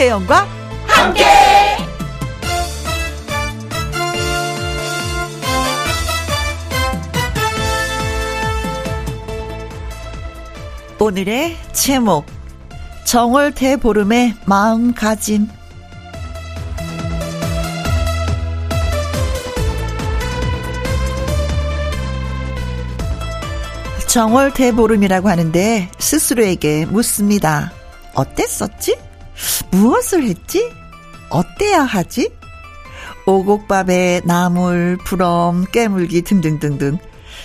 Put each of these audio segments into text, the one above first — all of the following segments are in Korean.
김혜영과 함께. 오늘의 제목 정월 대보름의 마음가짐 정월 대보름이라고 하는데 스스로에게 묻습니다. 어땠었지? 무엇을 했지? 어때야 하지? 오곡밥에 나물, 부럼, 깨물기 등등등등.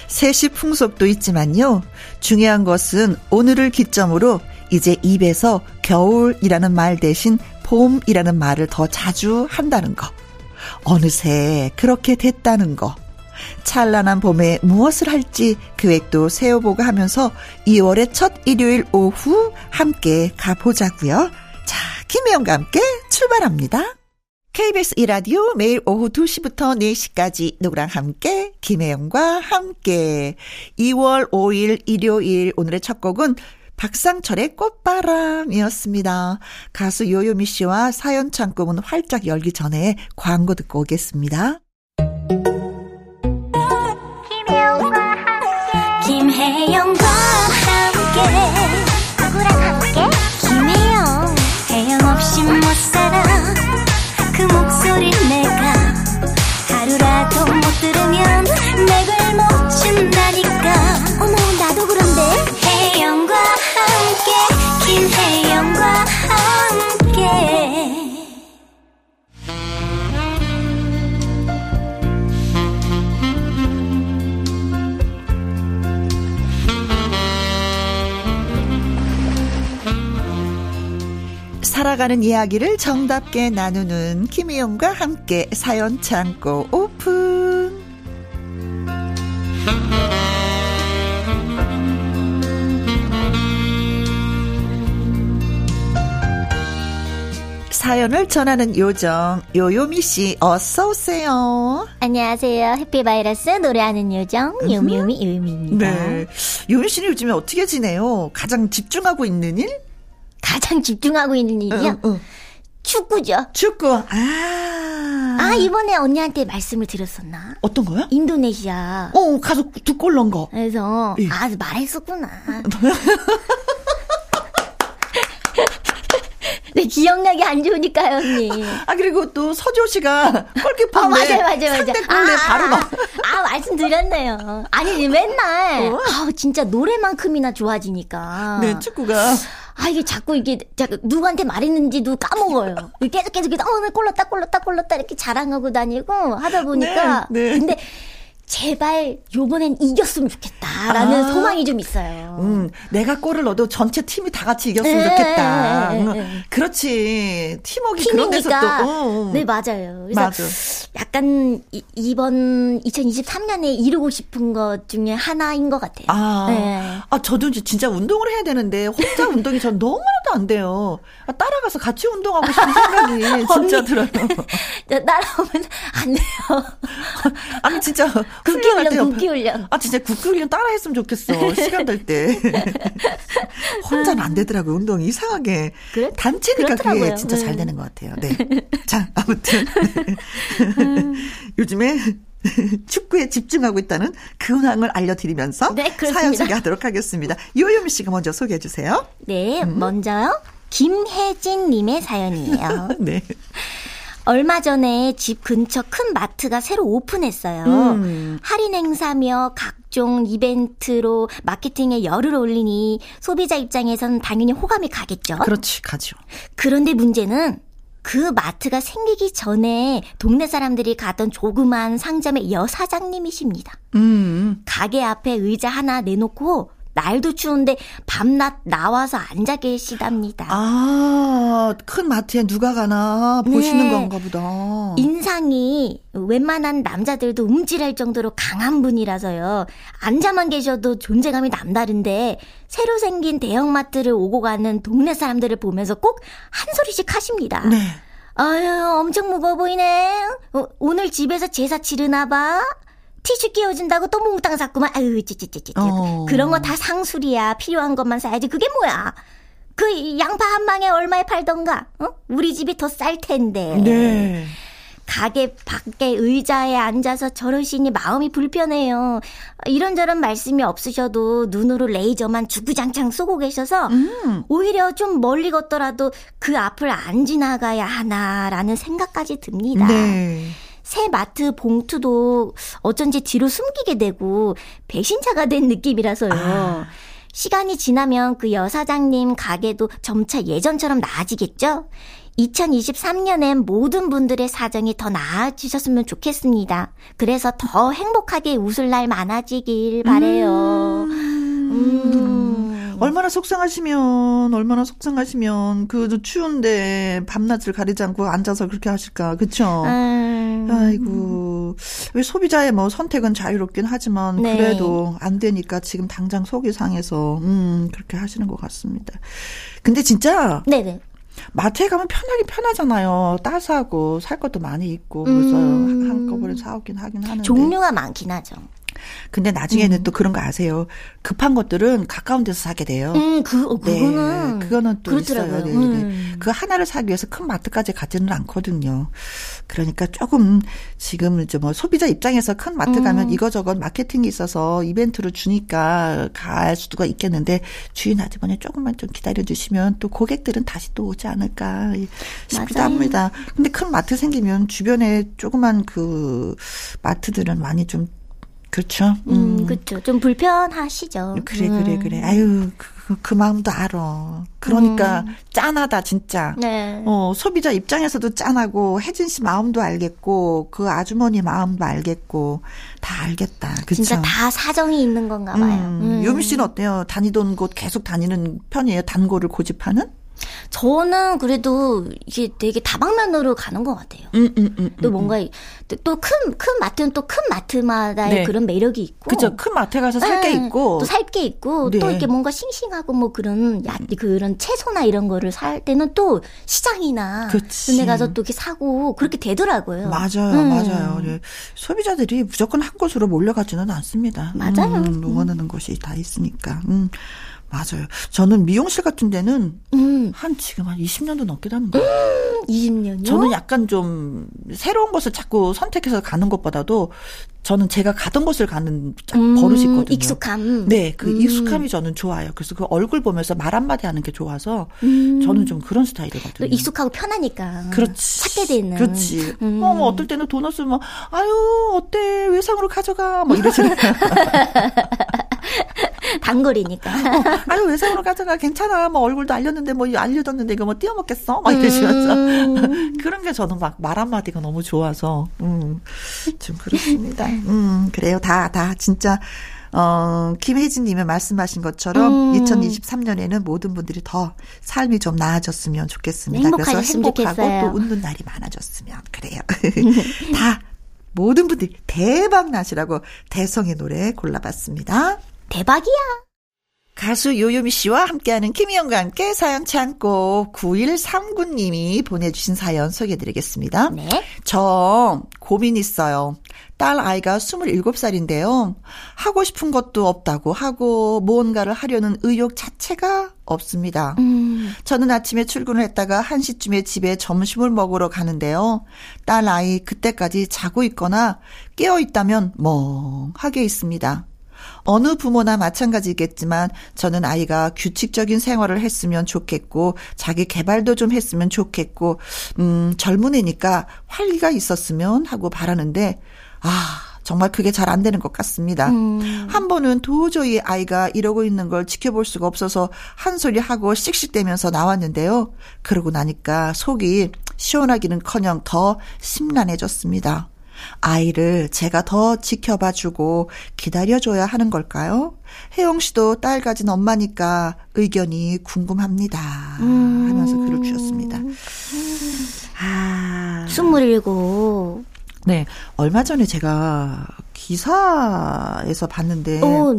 세시 풍속도 있지만요. 중요한 것은 오늘을 기점으로 이제 입에서 겨울이라는 말 대신 봄이라는 말을 더 자주 한다는 거. 어느새 그렇게 됐다는 거. 찬란한 봄에 무엇을 할지 계획도 세워보고 하면서 2월의 첫 일요일 오후 함께 가보자고요. 자, 김혜영과 함께 출발합니다. KBS 이라디오 매일 오후 2시부터 4시까지 누구랑 함께 김혜영과 함께 2월 5일 일요일 오늘의 첫 곡은 박상철의 꽃바람이었습니다. 가수 요요미 씨와 사연 창구문 활짝 열기 전에 광고 듣고 오겠습니다. 김혜영과 함께 누구랑 살아가는 이야기를 정답게 나누는 김희영과 함께 사연 창고 오픈. 사연을 전하는 요정 요요미 씨 어서 오세요. 안녕하세요 해피바이러스 노래하는 요정 요미요미 요미입니다 네. 요미 씨는 요즘에 어떻게 지내요? 가장 집중하고 있는 일? 가장 집중하고 있는 일이요 응, 응. 축구죠 축구. 아. 아 이번에 언니한테 말씀을 드렸었나 어떤 거야? 인도네시아 어, 가서 두 골 넣은 거. 그래서 예. 아 말했었구나. 네 기억력이 안 좋으니까요 언니. 아 그리고 또 서조 씨가 골키퍼인데 어 맞아요 맞아요 맞아요. 상대 골에 바로 막. 아 말씀드렸네요. 아니 맨날 어? 아 진짜 노래만큼이나 좋아지니까. 네 축구가 아 이게 자꾸 이게 자꾸 누구한테 말했는지도 까먹어요. 계속 계속 계속 어 오늘 골랐다 골랐다 골랐다 이렇게 자랑하고 다니고 하다 보니까 네, 네. 근데 제발 요번엔 이겼으면 좋겠다라는 아. 소망이 좀 있어요. 음, 내가 골을 넣어도 전체 팀이 다 같이 이겼으면 네, 좋겠다. 네, 음, 네, 네. 그렇지. 팀워크 그런 데서 또. 어, 어. 네 맞아요. 그래서 맞아. 약간 이, 이번 2023년에 이루고 싶은 것 중에 하나인 것 같아요. 아, 네. 아, 저도 진짜 운동을 해야 되는데, 혼자 운동이 전 너무나도 안 돼요. 아, 따라가서 같이 운동하고 싶은 생각이 진짜 들어요. 따라오면 안 돼요. 아니, 진짜. 국기 훈련, 국기 훈련. 아, 진짜 국기 훈련 따라 했으면 좋겠어. 시간 될 때. 혼자는 안 되더라고 요, 운동이. 이상하게. 그래? 단체니까 그게 그렇더라고요. 진짜 잘 네. 되는 것 같아요. 네. 자, 아무튼. 요즘에 축구에 집중하고 있다는 근황을 알려드리면서 네. 사연 소개하도록 하겠습니다. 요요미 씨가 먼저 소개해 주세요. 네, 먼저요. 김혜진 님의 사연이에요. 네. 얼마 전에 집 근처 큰 마트가 새로 오픈했어요. 음. 할인 행사며 각종 이벤트로 마케팅에 열을 올리니 소비자 입장에선 당연히 호감이 가겠죠. 그렇지, 가죠. 그런데 문제는 그 마트가 생기기 전에 동네 사람들이 가던 조그만 상점의 여 사장님이십니다. 음. 가게 앞에 의자 하나 내놓고 날도 추운데 밤낮 나와서 앉아 계시답니다. 아, 큰 마트에 누가 가나 보시는 네. 건가 보다. 인상이 웬만한 남자들도 움찔할 정도로 강한 분이라서요. 앉아만 계셔도 존재감이 남다른데 새로 생긴 대형마트를 오고 가는 동네 사람들을 보면서 꼭 한 소리씩 하십니다. 네. 아유, 엄청 무거워 보이네. 어, 오늘 집에서 제사 치르나 봐. 티슈 끼워준다고 또 몽땅 샀구만. 아유, 찌찌찌찌. 어. 그런 거 다 상술이야. 필요한 것만 사야지. 그게 뭐야. 그 양파 한 망에 얼마에 팔던가? 어? 우리 집이 더 쌀 텐데. 네. 가게 밖에 의자에 앉아서 저러시니 마음이 불편해요. 이런저런 말씀이 없으셔도 눈으로 레이저만 주구장창 쏘고 계셔서 음. 오히려 좀 멀리 걷더라도 그 앞을 안 지나가야 하나라는 생각까지 듭니다. 네. 새 마트 봉투도 어쩐지 뒤로 숨기게 되고 배신자가 된 느낌이라서요. 아. 시간이 지나면 그 여사장님 가게도 점차 예전처럼 나아지겠죠? 2023년엔 모든 분들의 사정이 더 나아지셨으면 좋겠습니다. 그래서 더 행복하게 웃을 날 많아지길 바래요. 음. 얼마나 속상하시면 얼마나 속상하시면 그 추운데 밤낮을 가리지 않고 앉아서 그렇게 하실까 그쵸? 음. 아이고 왜 소비자의 뭐 선택은 자유롭긴 하지만 네. 그래도 안 되니까 지금 당장 속이 상해서 음 그렇게 하시는 것 같습니다. 근데 진짜 네네. 마트에 가면 편하긴 편하잖아요. 따사하고 살 것도 많이 있고 그래서 음. 한꺼번에 사오긴 하긴 하는데 종류가 많긴 하죠. 근데 나중에는 또 그런 거 아세요? 급한 것들은 가까운 데서 사게 돼요. 음, 그, 어, 그거는. 네, 그거는 또 그렇더라고요. 있어요. 네, 네. 음. 그 하나를 사기 위해서 큰 마트까지 가지는 않거든요. 그러니까 조금 지금 이제 뭐 소비자 입장에서 큰 마트 음. 가면 이거저것 마케팅이 있어서 이벤트로 주니까 갈 수가 있겠는데 주인 아주머니 조금만 좀 기다려 주시면 또 고객들은 다시 또 오지 않을까 싶기도 맞아요. 합니다. 근데 큰 마트 생기면 주변에 조그만 그 마트들은 많이 좀 그렇죠. 음, 그쵸. 좀 불편하시죠. 그래 음. 그래 그래. 아유 그, 그 마음도 알아. 그러니까 짠하다 진짜. 네. 어 소비자 입장에서도 짠하고 혜진 씨 마음도 알겠고 그 아주머니 마음도 알겠고 다 알겠다. 그쵸? 진짜 다 사정이 있는 건가 봐요. 음, 음. 유미 씨는 어때요? 다니던 곳 계속 다니는 편이에요? 단골을 고집하는? 저는 그래도 이게 되게 다방면으로 가는 것 같아요. 음, 음, 음. 또 뭔가 또 큰큰 마트는 또 큰 마트마다의 네. 그런 매력이 있고 그죠. 큰 마트 가서 살게 네, 있고. 또 살 게 있고 네. 또 이렇게 뭔가 싱싱하고 뭐 그런 야 그런 채소나 이런 거를 살 때는 또 시장이나 그치. 가서 또 이렇게 사고 그렇게 되더라고요. 맞아요, 음. 맞아요. 예. 소비자들이 무조건 한 곳으로 몰려가지는 않습니다. 맞아요. 음, 원하는 것이 다 있으니까. 음, 맞아요. 저는 미용실 같은 데는 음, 한 지금 한 20년도 넘게 다는 것 같아요. 20년요? 저는 약간 좀 새로운 곳을 자꾸 선택해서 가는 것보다도 저는 제가 가던 곳을 가는 짝 음, 버릇이 있거든요. 익숙함. 네, 그 음. 익숙함이 저는 좋아요. 그래서 그 얼굴 보면서 말 한마디 하는 게 좋아서 음. 저는 좀 그런 또 스타일이거든요. 익숙하고 편하니까. 그렇지. 찾게 되는. 그렇지. 음. 어, 뭐 어떨 때는 돈 없으면, 아유, 어때? 외상으로 가져가. 뭐 이러시는. 단골이니까. 아유, 외상으로 가져가. 괜찮아. 뭐 얼굴도 알렸는데, 뭐 알려줬는데, 이거 뭐 띄워먹겠어? 막 이러시면서. 음. 그런 게 저는 막 말 한마디가 너무 좋아서, 음, 좀 그렇습니다. 음, 그래요. 다, 다, 진짜. 어, 김혜진님이 말씀하신 것처럼 음. 2023년에는 모든 분들이 더 삶이 좀 나아졌으면 좋겠습니다. 그래서 행복하고 좋겠어요. 또 웃는 날이 많아졌으면 그래요. 다 모든 분들이 대박 나시라고 대성의 노래 골라봤습니다. 대박이야. 가수 요요미 씨와 함께하는 김희영과 함께 사연 참고 9139님이 보내주신 사연 소개해드리겠습니다. 네. 저 고민 있어요. 딸 아이가 27살인데요. 하고 싶은 것도 없다고 하고 무언가를 하려는 의욕 자체가 없습니다. 음. 저는 아침에 출근을 했다가 1시쯤에 집에 점심을 먹으러 가는데요. 딸 아이 그때까지 자고 있거나 깨어 있다면 멍하게 있습니다. 어느 부모나 마찬가지겠지만 저는 아이가 규칙적인 생활을 했으면 좋겠고 자기 개발도 좀 했으면 좋겠고 음 젊은 애니까 활기가 있었으면 하고 바라는데 아 정말 그게 잘 안 되는 것 같습니다. 음. 한 번은 도저히 아이가 이러고 있는 걸 지켜볼 수가 없어서 한 소리 하고 씩씩대면서 나왔는데요. 그러고 나니까 속이 시원하기는커녕 더 심란해졌습니다. 아이를 제가 더 지켜봐주고 기다려줘야 하는 걸까요? 혜영 씨도 딸 가진 엄마니까 의견이 궁금합니다. 하면서 글을 주셨습니다. 아. 27. 네. 얼마 전에 제가 기사에서 봤는데 오.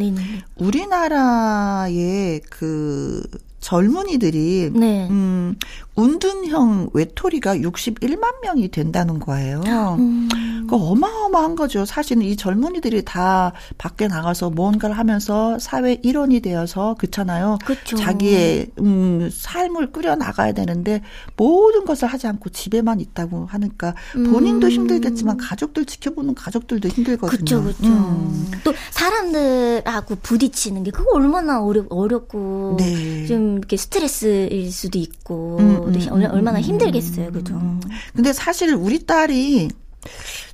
우리나라의 그 젊은이들이 네. 음, 운둔형 외톨이가 61만 명이 된다는 거예요. 음. 그 어마어마한 거죠. 사실은 이 젊은이들이 다 밖에 나가서 무언가를 하면서 사회 일원이 되어서 그렇잖아요. 그쵸. 자기의 음, 삶을 꾸려 나가야 되는데 모든 것을 하지 않고 집에만 있다고 하니까 본인도 음. 힘들겠지만 가족들 지켜보는 가족들도 힘들거든요. 그쵸. 음. 또 사람들하고 부딪히는 게 그거 얼마나 어렵, 어렵고 네. 좀 이렇게 스트레스일 수도 있고 음, 음, 또 음, 얼- 음, 얼마나 음, 힘들겠어요, 음, 그죠? 음. 근데 사실 우리 딸이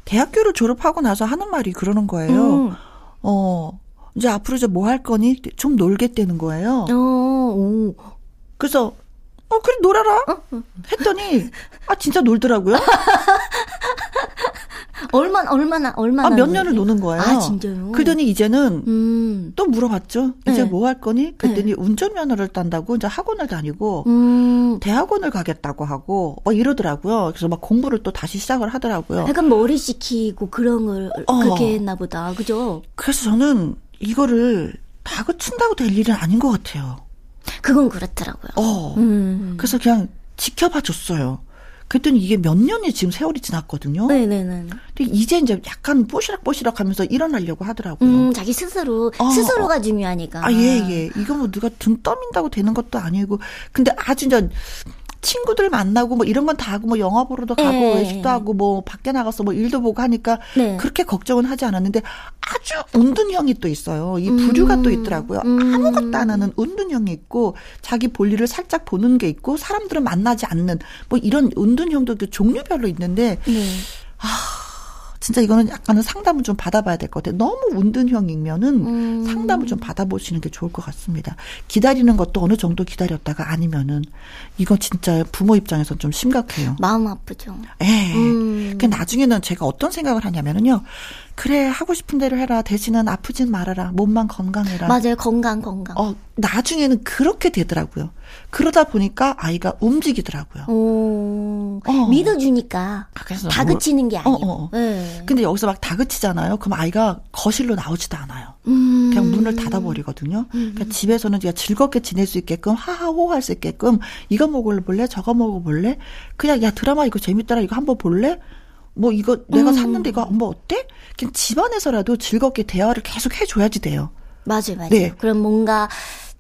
대학교를 졸업하고 나서 하는 말이 그러는 거예요. 음. 어, 이제 앞으로 이제 뭐 할 거니? 좀 놀겠다는 거예요. 어, 오. 그래서, 어, 그래, 놀아라. 했더니, 아, 진짜 놀더라고요. 얼마나 얼마나 얼마나 아, 몇? 년을 노는 거예요. 아, 진짜요? 그러더니 이제는 음. 또 물어봤죠. 이제 네. 뭐할 거니? 그랬더니 운전면허를 딴다고 이제 학원을 다니고, 음. 대학원을 가겠다고 하고, 막 이러더라고요. 그래서 막 공부를 또 다시 시작을 하더라고요. 약간 머리 식히고 그런 걸 어. 그렇게 했나 보다. 그죠? 그래서 저는 이거를 다그친다고 될 일은 아닌 것 같아요. 그건 그렇더라고요. 어. 음. 그래서 그냥 지켜봐 줬어요. 그랬더니 이게 몇 년이 지금 세월이 지났거든요. 네네네. 근데 이제 이제 약간 뽀시락뽀시락 하면서 일어나려고 하더라고요. 음, 자기 스스로 어, 스스로가 중요하니까. 아, 예, 예. 이거 뭐 누가 등 떠민다고 되는 것도 아니고. 근데 아주 이제 친구들 만나고 뭐 이런 건 다 하고 뭐 영화 보러도 가고 예. 외식도 하고 뭐 밖에 나가서 뭐 일도 보고 하니까 네. 그렇게 걱정은 하지 않았는데 아주 운둔형이 또 있어요. 이 부류가 또 있더라고요. 음. 아무것도 안 하는 운둔형이 있고 자기 볼일을 살짝 보는 게 있고 사람들은 만나지 않는 뭐 이런 운둔형도 그 종류별로 있는데 네. 진짜 이거는 약간은 상담을 좀 받아봐야 될 것 같아요. 너무 운둔형이면은 음. 상담을 좀 받아보시는 게 좋을 것 같습니다. 기다리는 것도 어느 정도 기다렸다가 아니면은 이거 진짜 부모 입장에서 좀 심각해요. 마음 아프죠. 예. 음. 그 나중에는 제가 어떤 생각을 하냐면은요. 그래 하고 싶은 대로 해라. 대신은 아프진 말아라. 몸만 건강해라. 맞아요. 건강 건강. 어 나중에는 그렇게 되더라고요. 그러다 보니까 아이가 움직이더라고요. 오. 어. 믿어주니까 아, 그래서 다그치는 게 어, 아니고. 어, 어. 네. 근데 여기서 막 다그치잖아요. 그럼 아이가 거실로 나오지도 않아요. 음. 그냥 문을 닫아버리거든요. 그러니까 집에서는 네가 즐겁게 지낼 수 있게끔 하하호 할 수 있게끔 이거 먹어볼래 저거 먹어볼래 그냥 야 드라마 이거 재밌더라 이거 한번 볼래 뭐 이거 내가 음. 샀는데 이거 뭐 어때 그냥 집안에서라도 즐겁게 대화를 계속 해줘야지 돼요. 맞아요, 맞아요. 네. 그럼 뭔가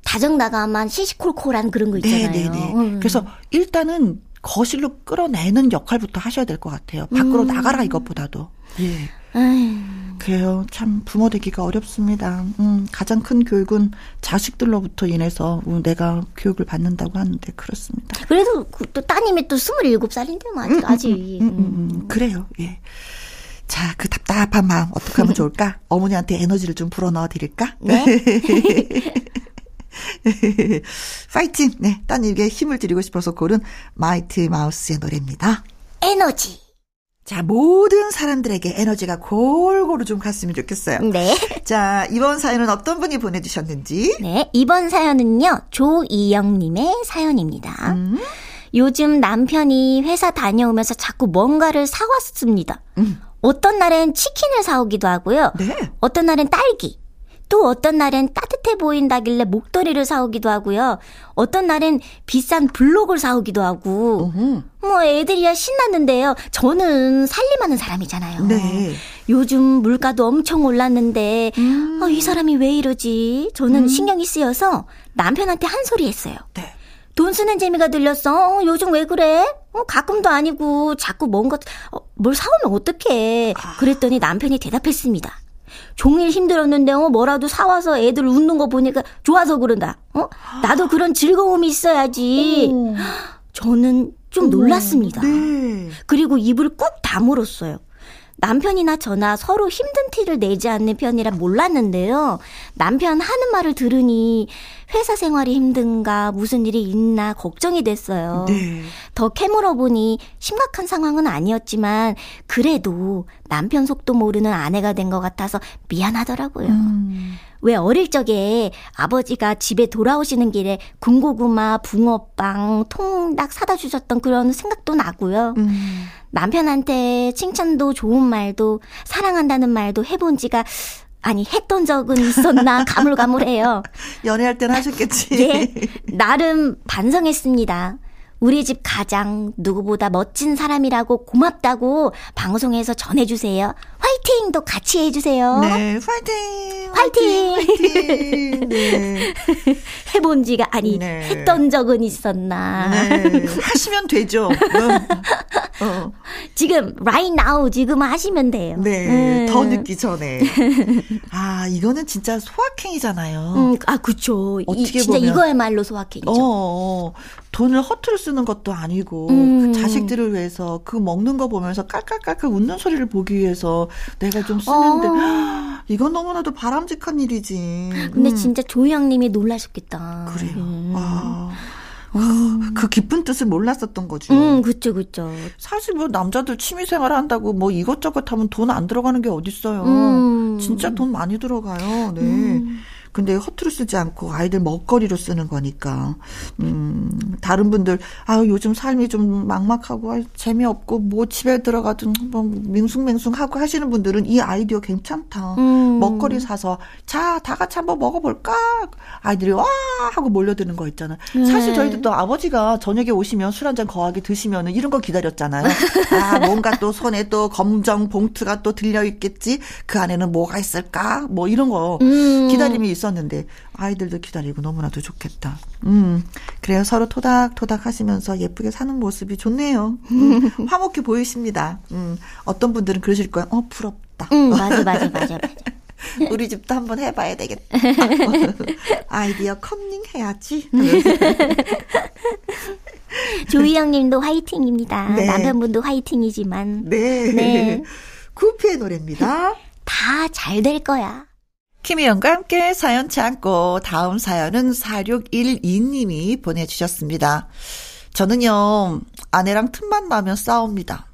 다정다감한 시시콜콜한 그런 거 있잖아요. 네 네 네. 음. 그래서 일단은 거실로 끌어내는 역할부터 하셔야 될 것 같아요. 밖으로 음. 나가라 이것보다도. 예. 그래요. 참 부모 되기가 어렵습니다. 음, 가장 큰 교육은 자식들로부터 인해서 음, 내가 교육을 받는다고 하는데 그렇습니다. 그래도 그- 또 따님이 또 27살인데 뭐 아직 아직. 음, 음, 음, 그래요. 예. 자, 그 답답한 마음 어떻게 하면 좋을까? 어머니한테 에너지를 좀 불어넣어 드릴까? 네. 파이팅! 네, 따님에게 힘을 드리고 싶어서 고른 마이티 마우스의 노래입니다. 에너지. 자, 모든 사람들에게 에너지가 골고루 좀 갔으면 좋겠어요. 네. 자, 이번 사연은 어떤 분이 보내주셨는지. 네, 이번 사연은요, 조이영님의 사연입니다. 음. 요즘 남편이 회사 다녀오면서 자꾸 뭔가를 사왔습니다. 음. 어떤 날엔 치킨을 사오기도 하고요. 네. 어떤 날엔 딸기. 또 어떤 날엔 따뜻해 보인다길래 목도리를 사오기도 하고요. 어떤 날엔 비싼 블록을 사오기도 하고. 어허. 뭐 애들이야 신났는데요. 저는 살림하는 사람이잖아요. 네. 요즘 물가도 엄청 올랐는데 음. 어, 이 사람이 왜 이러지? 저는 신경이 쓰여서 남편한테 한 소리 했어요. 네. 돈 쓰는 재미가 들렸어. 어, 요즘 왜 그래? 어, 가끔도 아니고 자꾸 뭔가 어, 뭘 사오면 어떡해. 그랬더니 남편이 대답했습니다. 종일 힘들었는데 어, 뭐라도 사와서 애들 웃는 거 보니까 좋아서 그런다. 어? 나도 그런 즐거움이 있어야지. 오. 저는 좀 놀랐습니다. 네. 그리고 입을 꾹 다물었어요. 남편이나 저나 서로 힘든 티를 내지 않는 편이라 몰랐는데요. 남편 하는 말을 들으니 회사 생활이 힘든가 무슨 일이 있나 걱정이 됐어요. 네. 더 캐물어 보니 심각한 상황은 아니었지만 그래도 남편 속도 모르는 아내가 된 것 같아서 미안하더라고요. 음. 왜 어릴 적에 아버지가 집에 돌아오시는 길에 군고구마, 붕어빵, 통닭 사다 주셨던 그런 생각도 나고요. 음. 남편한테 칭찬도 좋은 말도 사랑한다는 말도 해본 지가 아니 했던 적은 있었나 가물가물해요. 연애할 땐 하셨겠지. 예, 나름 반성했습니다. 우리 집 가장 누구보다 멋진 사람이라고 고맙다고 방송에서 전해주세요. 화이팅도 같이 해주세요. 네, 화이팅! 화이팅! 화이팅! 네. 해본 지가, 아니, 네. 했던 적은 있었나. 네, 하시면 되죠. 어. 어. 지금, right now, 지금 하시면 돼요. 네, 음. 더 늦기 전에. 아, 이거는 진짜 소확행이잖아요. 음, 아, 그쵸. 어떻게 이, 진짜 보면. 이거야말로 소확행이죠. 어, 어. 돈을 허투루 쓰는 것도 아니고 음. 그 자식들을 위해서 그 먹는 거 보면서 깔깔깔깔 웃는 소리를 보기 위해서 내가 좀 쓰는데 어. 이건 너무나도 바람직한 일이지. 근데 음. 진짜 조희양님이 놀라셨겠다. 그래요. 음. 아. 음. 그 깊은 뜻을 몰랐었던 거죠. 음, 그쵸, 그쵸. 사실 뭐 남자들 취미생활 한다고 뭐 이것저것 하면 돈 안 들어가는 게 어딨어요. 음. 진짜 돈 많이 들어가요. 네. 음. 근데 허투루 쓰지 않고 아이들 먹거리로 쓰는 거니까. 음, 다른 분들, 아 요즘 삶이 좀 막막하고, 아, 재미없고, 뭐 집에 들어가든 뭐 밍숭맹숭하고 하시는 분들은 이 아이디어 괜찮다. 음. 먹거리 사서, 자, 다 같이 한번 먹어볼까? 아이들이 와! 하고 몰려드는 거 있잖아. 네. 사실 저희들도 아버지가 저녁에 오시면 술 한 잔 거하게 드시면은 이런 거 기다렸잖아요. 아, 뭔가 또 손에 또 검정 봉투가 또 들려 있겠지? 그 안에는 뭐가 있을까? 뭐 이런 거 음. 기다림이 있 있었는데 아이들도 기다리고 너무나도 좋겠다. 음. 그래요. 서로 토닥토닥 하시면서 예쁘게 사는 모습이 좋네요. 음. 화목해 보이십니다. 음. 어떤 분들은 그러실 거야. 어, 부럽다. 음, 맞아, 맞아, 맞아. 우리 집도 한번 해봐야 되겠다. 아이디어 컨닝 해야지. 조희영 님도 화이팅입니다. 네. 남편분도 화이팅이지만. 네. 네. 구피의 노래입니다. 다 잘 될 거야. 김희영과 함께 사연 참고 다음 사연은 4612님이 보내주셨습니다. 저는요, 아내랑 틈만 나면 싸웁니다.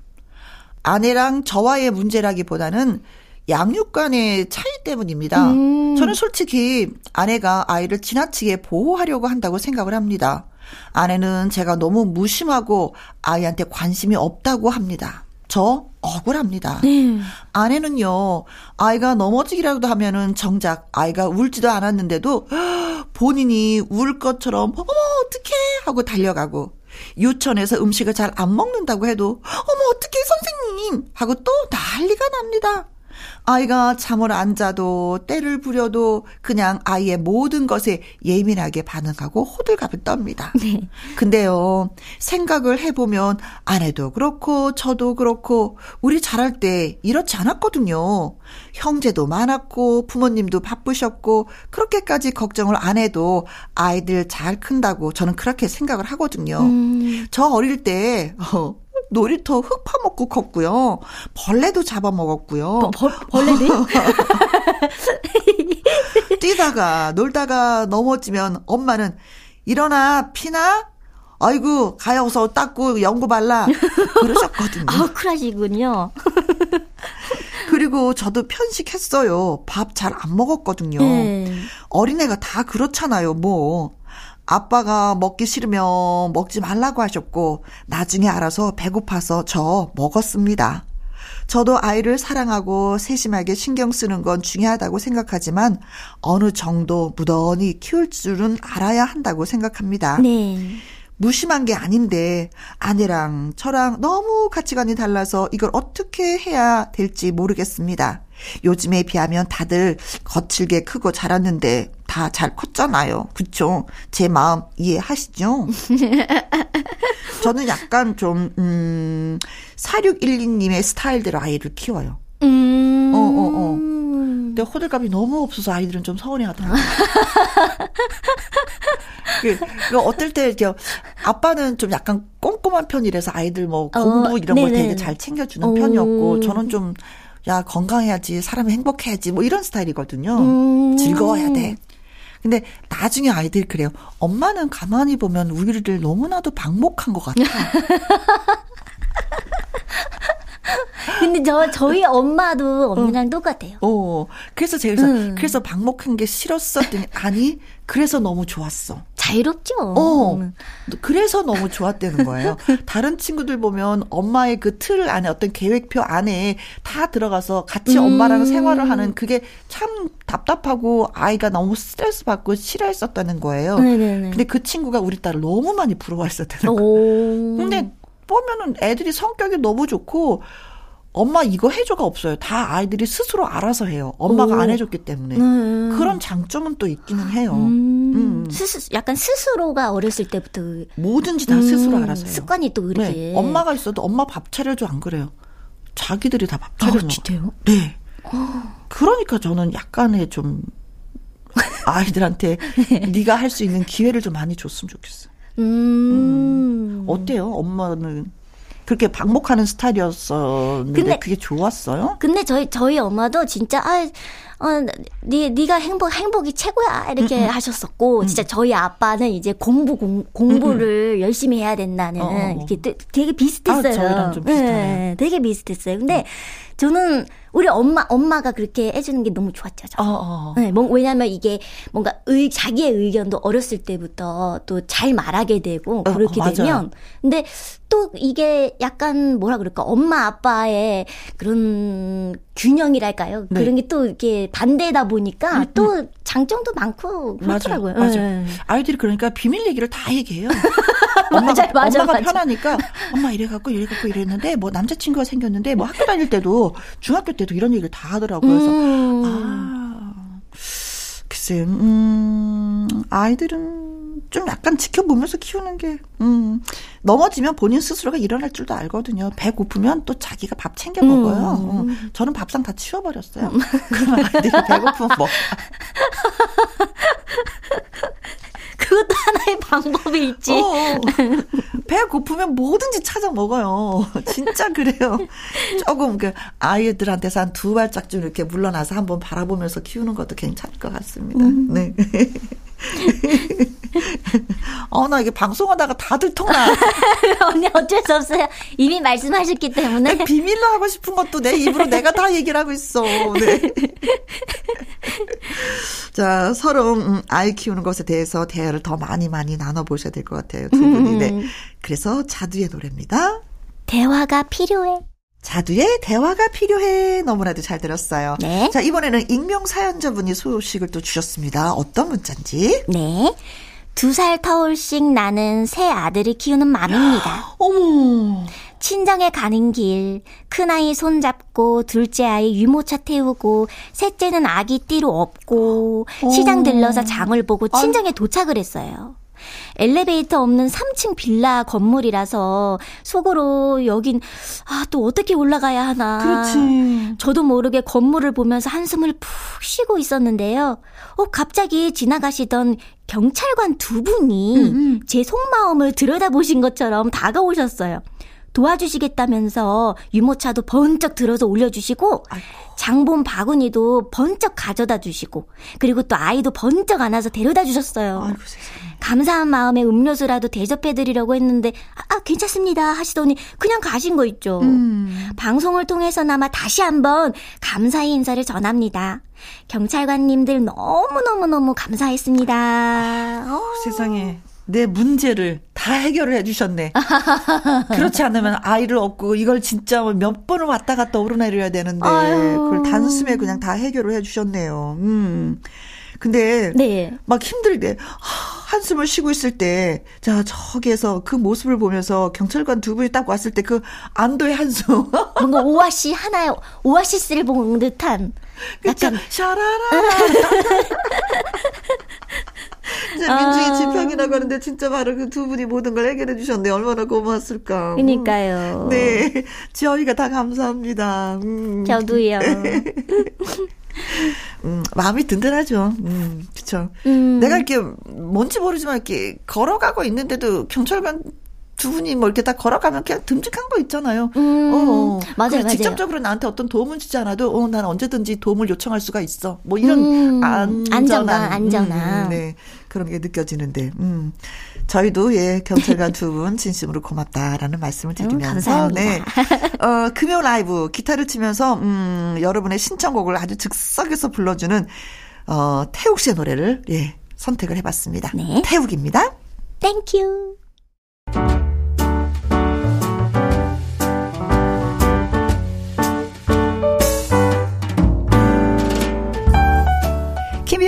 아내랑 저와의 문제라기보다는 양육관의 차이 때문입니다. 음. 저는 솔직히 아내가 아이를 지나치게 보호하려고 한다고 생각을 합니다. 아내는 제가 너무 무심하고 아이한테 관심이 없다고 합니다. 저 억울합니다. 네. 아내는요, 아이가 넘어지기라도 하면은 정작 아이가 울지도 않았는데도 본인이 울 것처럼 어머 어떡해 하고 달려가고 유치원에서 음식을 잘 안 먹는다고 해도 어머 어떡해 선생님 하고 또 난리가 납니다. 아이가 잠을 안 자도 때를 부려도 그냥 아이의 모든 것에 예민하게 반응하고 호들갑을 떱니다. 네. 근데요, 생각을 해보면 아내도 그렇고 저도 그렇고 우리 자랄 때 이렇지 않았거든요. 형제도 많았고 부모님도 바쁘셨고 그렇게까지 걱정을 안 해도 아이들 잘 큰다고 저는 그렇게 생각을 하거든요. 음. 저 어릴 때, 어, 놀이터 흙 파먹고 컸고요. 벌레도 잡아먹었고요. 벌, 벌레도? 뛰다가 놀다가 넘어지면 엄마는 일어나 피나 아이고 가여서 닦고 연고 발라 그러셨거든요. 아 쿨하시군요. 그리고 저도 편식했어요. 밥 잘 안 먹었거든요. 네. 어린애가 다 그렇잖아요. 뭐 아빠가 먹기 싫으면 먹지 말라고 하셨고, 나중에 알아서 배고파서 저 먹었습니다. 저도 아이를 사랑하고 세심하게 신경 쓰는 건 중요하다고 생각하지만, 어느 정도 무던히 키울 줄은 알아야 한다고 생각합니다. 네. 무심한 게 아닌데 아내랑 저랑 너무 가치관이 달라서 이걸 어떻게 해야 될지 모르겠습니다. 요즘에 비하면 다들 거칠게 크고 자랐는데 다 잘 컸잖아요. 그쵸? 제 마음 이해하시죠? 저는 약간 좀, 음, 4612님의 스타일대로 아이를 키워요. 음. 어, 어, 어. 근데 호들갑이 너무 없어서 아이들은 좀 서운해 하더라고요. 그, 그 어떨 때, 이렇게, 아빠는 좀 약간 꼼꼼한 편이라서 아이들 뭐 어, 공부 어, 이런 걸 되게 잘 챙겨주는 오. 편이었고, 저는 좀, 야, 건강해야지, 사람이 행복해야지, 뭐 이런 스타일이거든요. 음. 즐거워야 돼. 근데 나중에 아이들이 그래요. 엄마는 가만히 보면 우리를 너무나도 방목한 것 같아. 근데 저 저희 엄마도 언니랑 어. 똑같아요. 어. 그래서 제가 그래서, 음. 그래서 방목한 게 싫었었더니 아니 그래서 너무 좋았어. 자유롭죠. 어. 그래서 너무 좋았다는 거예요. 다른 친구들 보면 엄마의 그 틀 안에 어떤 계획표 안에 다 들어가서 같이 음. 엄마랑 생활을 하는 그게 참 답답하고 아이가 너무 스트레스 받고 싫어했었다는 거예요. 네네네. 근데 그 친구가 우리 딸을 너무 많이 부러워했었다는 거예요. 근데 보면은 애들이 성격이 너무 좋고 엄마 이거 해줘가 없어요. 다 아이들이 스스로 알아서 해요. 엄마가 오. 안 해줬기 때문에. 음. 그런 장점은 또 있기는 해요. 음. 음. 스스, 약간 스스로가 어렸을 때부터. 뭐든지 다 스스로 음. 알아서 해요. 습관이 또 그렇게. 네. 엄마가 있어도 엄마 밥 차려줘 안 그래요. 자기들이 다 밥 차려 아, 먹어. 진짜요? 네. 그러니까 저는 약간의 좀 아이들한테 네가 할 수 있는 기회를 좀 많이 줬으면 좋겠어 요. 음. 음. 어때요? 엄마는 그렇게 방목하는 스타일이었었는데 근데, 그게 좋았어요? 근데 저희 저희 엄마도 진짜 아 어, 네, 네가 행복, 행복이 최고야. 이렇게 음, 음. 하셨었고, 음. 진짜 저희 아빠는 이제 공부, 공, 공부를 음, 음. 열심히 해야 된다는, 어, 어. 이렇게 되게 비슷했어요. 아, 저희랑 좀 비슷하네. 네, 되게 비슷했어요. 근데 저는 우리 엄마 엄마가 그렇게 해주는 게 너무 좋았죠. 저. 어, 어. 네, 뭐, 왜냐하면 이게 뭔가 의, 자기의 의견도 어렸을 때부터 또 잘 말하게 되고 어, 그렇게 어, 되면 근데 또 이게 약간 뭐라 그럴까 엄마 아빠의 그런 균형이랄까요 네. 그런 게 또 이렇게 반대다 보니까 음, 음. 또 장점도 많고 그렇더라고요. 맞아요. 맞아요. 네. 아이들이 그러니까 비밀 얘기를 다 얘기해요. 엄마가, 맞아요, 맞아요, 엄마가 맞아요. 편하니까 엄마 이래갖고 이래갖고 이랬는데 뭐 남자친구가 생겼는데 뭐 학교 다닐 때도 중학교 때도 이런 얘기를 다 하더라고요. 그래서 음. 아 글쎄 음 아이들은 좀 약간 지켜보면서 키우는 게 음, 넘어지면 본인 스스로가 일어날 줄도 알거든요. 배 고프면 또 자기가 밥 챙겨 먹어요. 음. 음. 저는 밥상 다 치워버렸어요. 음. 그러면 아이들이 배고프면 먹. 그것도 하나의 방법이 있지. 어, 어. 배 고프면 뭐든지 찾아 먹어요. 진짜 그래요. 조금 그 아이들한테서 한 두 발짝 좀 이렇게 물러나서 한번 바라보면서 키우는 것도 괜찮을 것 같습니다. 음. 네. 어, 나 이게 방송하다가 다들 통나. 언니 어쩔 수 없어요. 이미 말씀하셨기 때문에. 비밀로 하고 싶은 것도 내 입으로 내가 다 얘기를 하고 있어. 네. 자, 서로 음, 아이 키우는 것에 대해서 대화를 더 많이 많이 나눠보셔야 될 것 같아요. 두 분이. 네. 음. 그래서 자두의 노래입니다. 대화가 필요해. 자두의 대화가 필요해. 너무나도 잘 들었어요. 네. 자, 이번에는 익명 사연자분이 소식을 또 주셨습니다. 어떤 문자인지? 네. 두 살 터울씩 나는 새 아들을 키우는 맘입니다. 어머. 친정에 가는 길, 큰아이 손잡고, 둘째 아이 유모차 태우고, 셋째는 아기 띠로 업고, 시장 들러서 장을 보고 친정에 도착을 했어요. 엘리베이터 없는 3층 빌라 건물이라서 속으로 여긴 아, 또 어떻게 올라가야 하나. 그렇지. 저도 모르게 건물을 보면서 한숨을 푹 쉬고 있었는데요. 어, 갑자기 지나가시던 경찰관 두 분이 음, 음. 제 속마음을 들여다보신 것처럼 다가오셨어요. 도와주시겠다면서 유모차도 번쩍 들어서 올려주시고 장본 바구니도 번쩍 가져다 주시고 그리고 또 아이도 번쩍 안아서 데려다 주셨어요. 아이고, 감사한 마음에 음료수라도 대접해드리려고 했는데 아, 아 괜찮습니다 하시더니 그냥 가신 거 있죠. 음. 방송을 통해서나마 다시 한번 감사의 인사를 전합니다. 경찰관님들 너무너무너무 감사했습니다. 아, 세상에 내 문제를 다 해결을 해주셨네. 그렇지 않으면 아이를 얻고 이걸 진짜 몇 번을 왔다 갔다 오르내려야 되는데 아유. 그걸 단숨에 그냥 다 해결을 해주셨네요. 음. 근데 네. 막 힘들 때 한숨을 쉬고 있을 때 자 저기에서 그 모습을 보면서 경찰관 두 분이 딱 왔을 때 그 안도의 한숨 뭔가 오아시 하나의 오아시스를 본 듯한 약간 샤라라 진짜 민중이 아. 지평이라고 하는데 진짜 바로 그 두 분이 모든 걸 해결해 주셨는데 얼마나 고마웠을까. 그니까요. 네. 저희가 다 감사합니다. 음. 저도요. 음, 마음이 든든하죠. 음, 그쵸. 음. 내가 이렇게 뭔지 모르지만 이렇게 걸어가고 있는데도 경찰관 두 분이 뭐 이렇게 다 걸어가면 그냥 듬직한 거 있잖아요. 음, 어, 맞아요, 맞아요. 직접적으로 나한테 어떤 도움을 주지 않아도, 어, 난 언제든지 도움을 요청할 수가 있어. 뭐 이런 음, 안전한, 안전한, 안전한. 음, 네. 그런 게 느껴지는데, 음. 저희도 예, 경찰관 두 분 진심으로 고맙다라는 말씀을 음, 드리면서, 네. 어, 금요 라이브 기타를 치면서, 음, 여러분의 신청곡을 아주 즉석에서 불러주는, 어, 태욱 씨의 노래를, 예, 선택을 해봤습니다. 네. 태욱입니다. Thank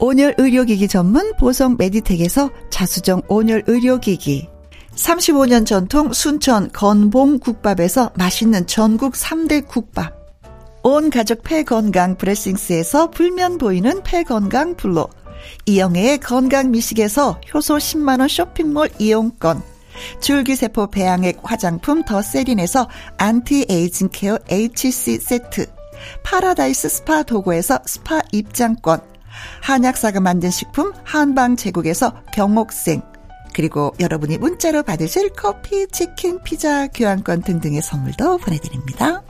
온열 의료기기 전문 보성 메디텍에서 자수정 온열 의료기기. 35년 전통 순천 건봉 국밥에서 맛있는 전국 3대 국밥. 온 가족 폐건강 브레싱스에서 불면 보이는 폐건강 블로 이영애의 건강 미식에서 효소 10만원 쇼핑몰 이용권. 줄기세포 배양액 화장품 더 세린에서 anti-aging care HC 세트. 파라다이스 스파 도구에서 스파 입장권 한약사가 만든 식품 한방 제국에서 경옥생 그리고 여러분이 문자로 받으실 커피, 치킨, 피자, 교환권 등등의 선물도 보내드립니다.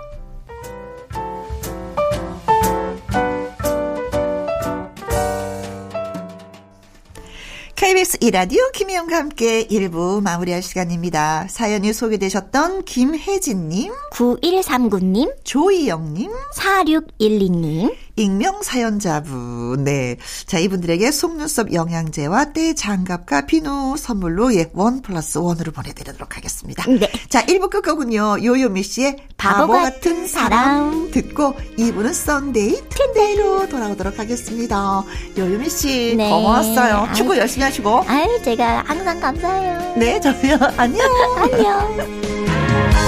KBS 이라디오 김혜영과 함께 1부 마무리할 시간입니다. 사연이 소개되셨던 김혜진님, 9139님, 조희영님, 4612님, 익명 사연자분. 네. 자, 이분들에게 속눈썹 영양제와 때 장갑과 비누 선물로 예, one plus one으로 보내드리도록 하겠습니다. 네. 자, 1부 끝곡은요, 요요미 씨의 바보, 바보 같은 사랑 사랑. 듣고 2부는 Sunday 튼day로 돌아오도록 하겠습니다. 요요미 씨, 네. 고마웠어요. 축구 아유. 열심히 하시고. 아유, 제가 항상 감사해요. 네, 저요. 안녕. 안녕.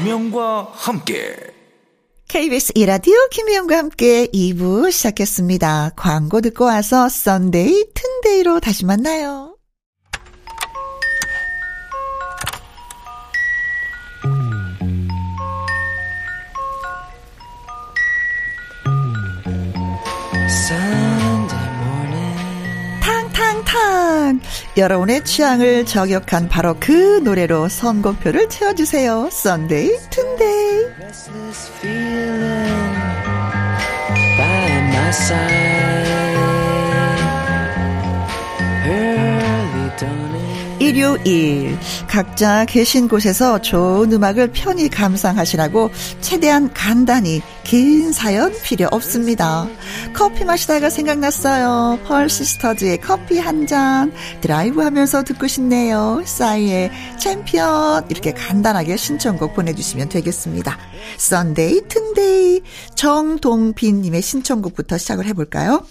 김혜영과 함께 KBS 이라디오 김혜영과 함께 2부 시작했습니다. 광고 듣고 와서 Sunday 튼day로 다시 만나요. 탕탕탕 여러분의 취향을 저격한 바로 그 노래로 선곡표를 채워주세요. 썬데이 feeling by my side 일요일 각자 계신 곳에서 좋은 음악을 편히 감상하시라고 최대한 간단히 긴 사연 필요 없습니다. 커피 마시다가 생각났어요. 펄 시스터즈의 커피 한 잔 드라이브 하면서 듣고 싶네요. 싸이의 챔피언 이렇게 간단하게 신청곡 보내주시면 되겠습니다. Sunday 튼day 정동빈님의 신청곡부터 시작을 해볼까요?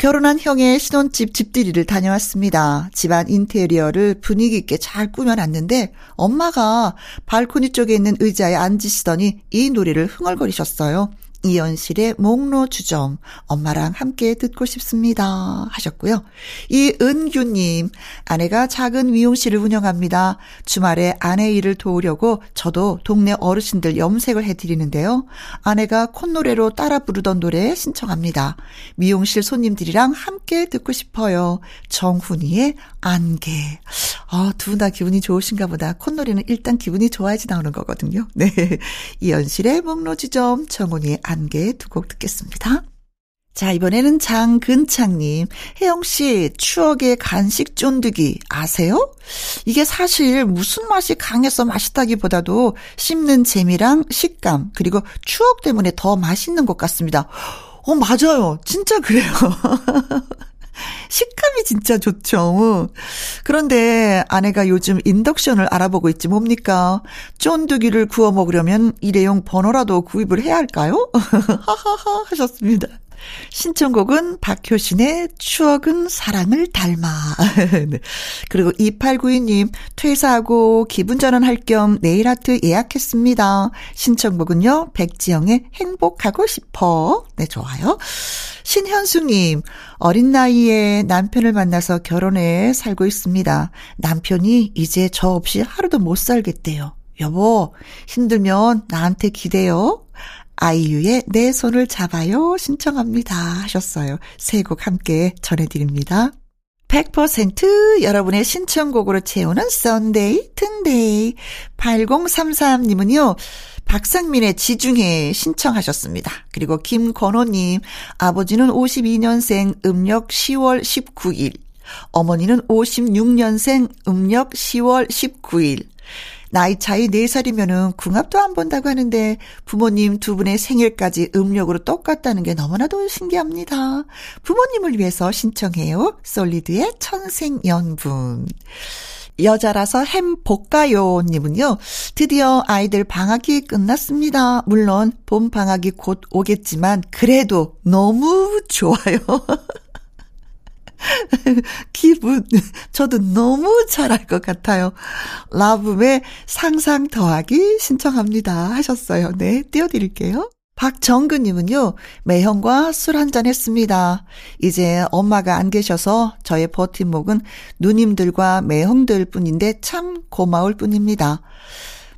결혼한 형의 신혼집 집들이를 다녀왔습니다. 집안 인테리어를 분위기 있게 잘 꾸며놨는데 엄마가 발코니 쪽에 있는 의자에 앉으시더니 이 노래를 흥얼거리셨어요. 이연실의 목로 주점 엄마랑 함께 듣고 싶습니다 하셨고요. 이은규님 아내가 작은 미용실을 운영합니다. 주말에 아내 일을 도우려고 저도 동네 어르신들 염색을 해드리는데요. 아내가 콧노래로 따라 부르던 노래 신청합니다. 미용실 손님들이랑 함께 듣고 싶어요. 정훈이의 안개. 아, 두 분 다 기분이 좋으신가 보다. 콧노래는 일단 기분이 좋아야지 나오는 거거든요. 네. 이연실의 목로 주점 정훈이의 안개 두곡 듣겠습니다. 자, 이번에는 장근창님. 혜영씨, 추억의 간식 쫀득이 아세요? 이게 사실 무슨 맛이 강해서 맛있다기 보다도 씹는 재미랑 식감, 그리고 추억 때문에 더 맛있는 것 같습니다. 어, 맞아요. 진짜 그래요. 식감이 진짜 좋죠. 그런데 아내가 요즘 인덕션을 알아보고 있지 뭡니까? 쫀득이를 구워 먹으려면 일회용 버너라도 구입을 해야 할까요? 하하하 하셨습니다. 신청곡은 박효신의 추억은 사랑을 닮아. 네. 그리고 2892님, 퇴사하고 기분 전환할 겸 네일 아트 예약했습니다. 신청곡은요, 백지영의 행복하고 싶어. 네, 좋아요. 신현수님, 어린 나이에 남편을 만나서 결혼해 살고 있습니다. 남편이 이제 저 없이 하루도 못 살겠대요. 여보, 힘들면 나한테 기대요. 아이유의 내 손을 잡아요 신청합니다 하셨어요. 세 곡 함께 전해드립니다. 100% 여러분의 신청곡으로 채우는 Sunday 튼day 8033님은요. 박상민의 지중해 신청하셨습니다. 그리고 김건호님 아버지는 52년생 음력 10월 19일 어머니는 56년생 음력 10월 19일 나이 차이 4살이면은 궁합도 안 본다고 하는데 부모님 두 분의 생일까지 음력으로 똑같다는 게 너무나도 신기합니다. 부모님을 위해서 신청해요. 솔리드의 천생연분. 여자라서 햄 볶아요 님은요. 드디어 아이들 방학이 끝났습니다. 물론 봄 방학이 곧 오겠지만 그래도 너무 좋아요. 기분, 저도 너무 잘할 것 같아요. 라붐의 상상 더하기 신청합니다. 하셨어요. 네, 띄워드릴게요. 박정근님은요, 매형과 술 한잔 했습니다. 이제 엄마가 안 계셔서 저의 버팀목은 누님들과 매형들 뿐인데 참 고마울 뿐입니다.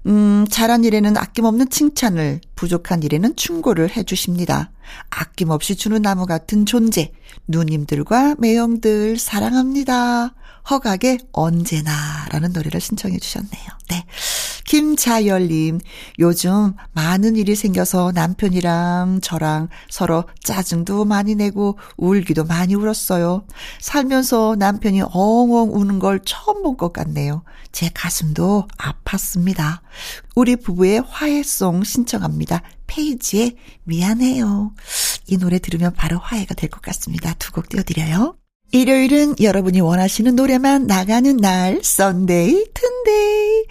음, 잘한 일에는 아낌없는 칭찬을, 부족한 일에는 충고를 해 주십니다. 아낌없이 주는 나무 같은 존재, 누님들과 매형들 사랑합니다. 허각의 언제나라는 노래를 신청해 주셨네요. 네. 김자열님, 요즘 많은 일이 생겨서 남편이랑 저랑 서로 짜증도 많이 내고 울기도 많이 울었어요. 살면서 남편이 엉엉 우는 걸 처음 본 것 같네요. 제 가슴도 아팠습니다. 우리 부부의 화해송 신청합니다. 페이지의 미안해요. 이 노래 들으면 바로 화해가 될 것 같습니다. 두 곡 띄워드려요. 일요일은 여러분이 원하시는 노래만 나가는 날, Sunday, 튼day.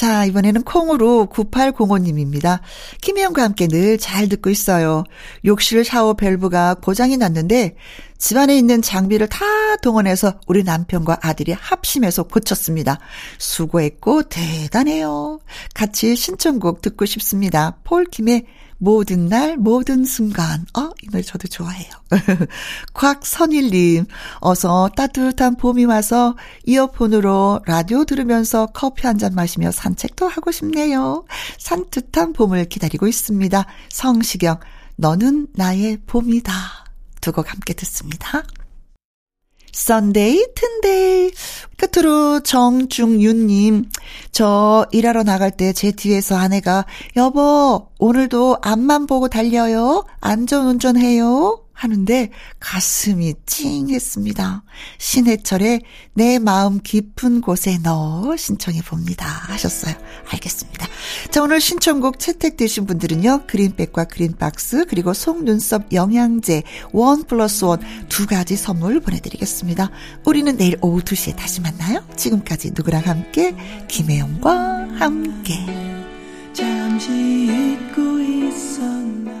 자, 이번에는 콩으로 9805님입니다. 김혜영과 함께 늘 잘 듣고 있어요. 욕실 샤워 밸브가 고장이 났는데 집안에 있는 장비를 다 동원해서 우리 남편과 아들이 합심해서 고쳤습니다. 수고했고 대단해요. 같이 신청곡 듣고 싶습니다. 폴킴의 모든 날, 모든 순간. 어, 이 노래 저도 좋아해요. 곽선일님, 어서 따뜻한 봄이 와서 이어폰으로 라디오 들으면서 커피 한 잔 마시며 산책도 하고 싶네요. 산뜻한 봄을 기다리고 있습니다. 성시경, 너는 나의 봄이다. 두 곡 함께 듣습니다. Sunday 튼day 끝으로 정중윤님 저 일하러 나갈 때 제 뒤에서 아내가 여보 오늘도 앞만 보고 달려요? 안전운전해요 하는데 가슴이 찡했습니다. 신해철의 내 마음 깊은 곳의 너 신청해 봅니다. 하셨어요. 알겠습니다. 자, 오늘 신청곡 채택되신 분들은요. 그린백과 그린박스 그리고 속눈썹 영양제 원 플러스 원 두 가지 선물 보내드리겠습니다. 우리는 내일 오후 2시에 다시 만나요. 지금까지 누구랑 함께 김혜영과 함께 잠시 잊고 있었나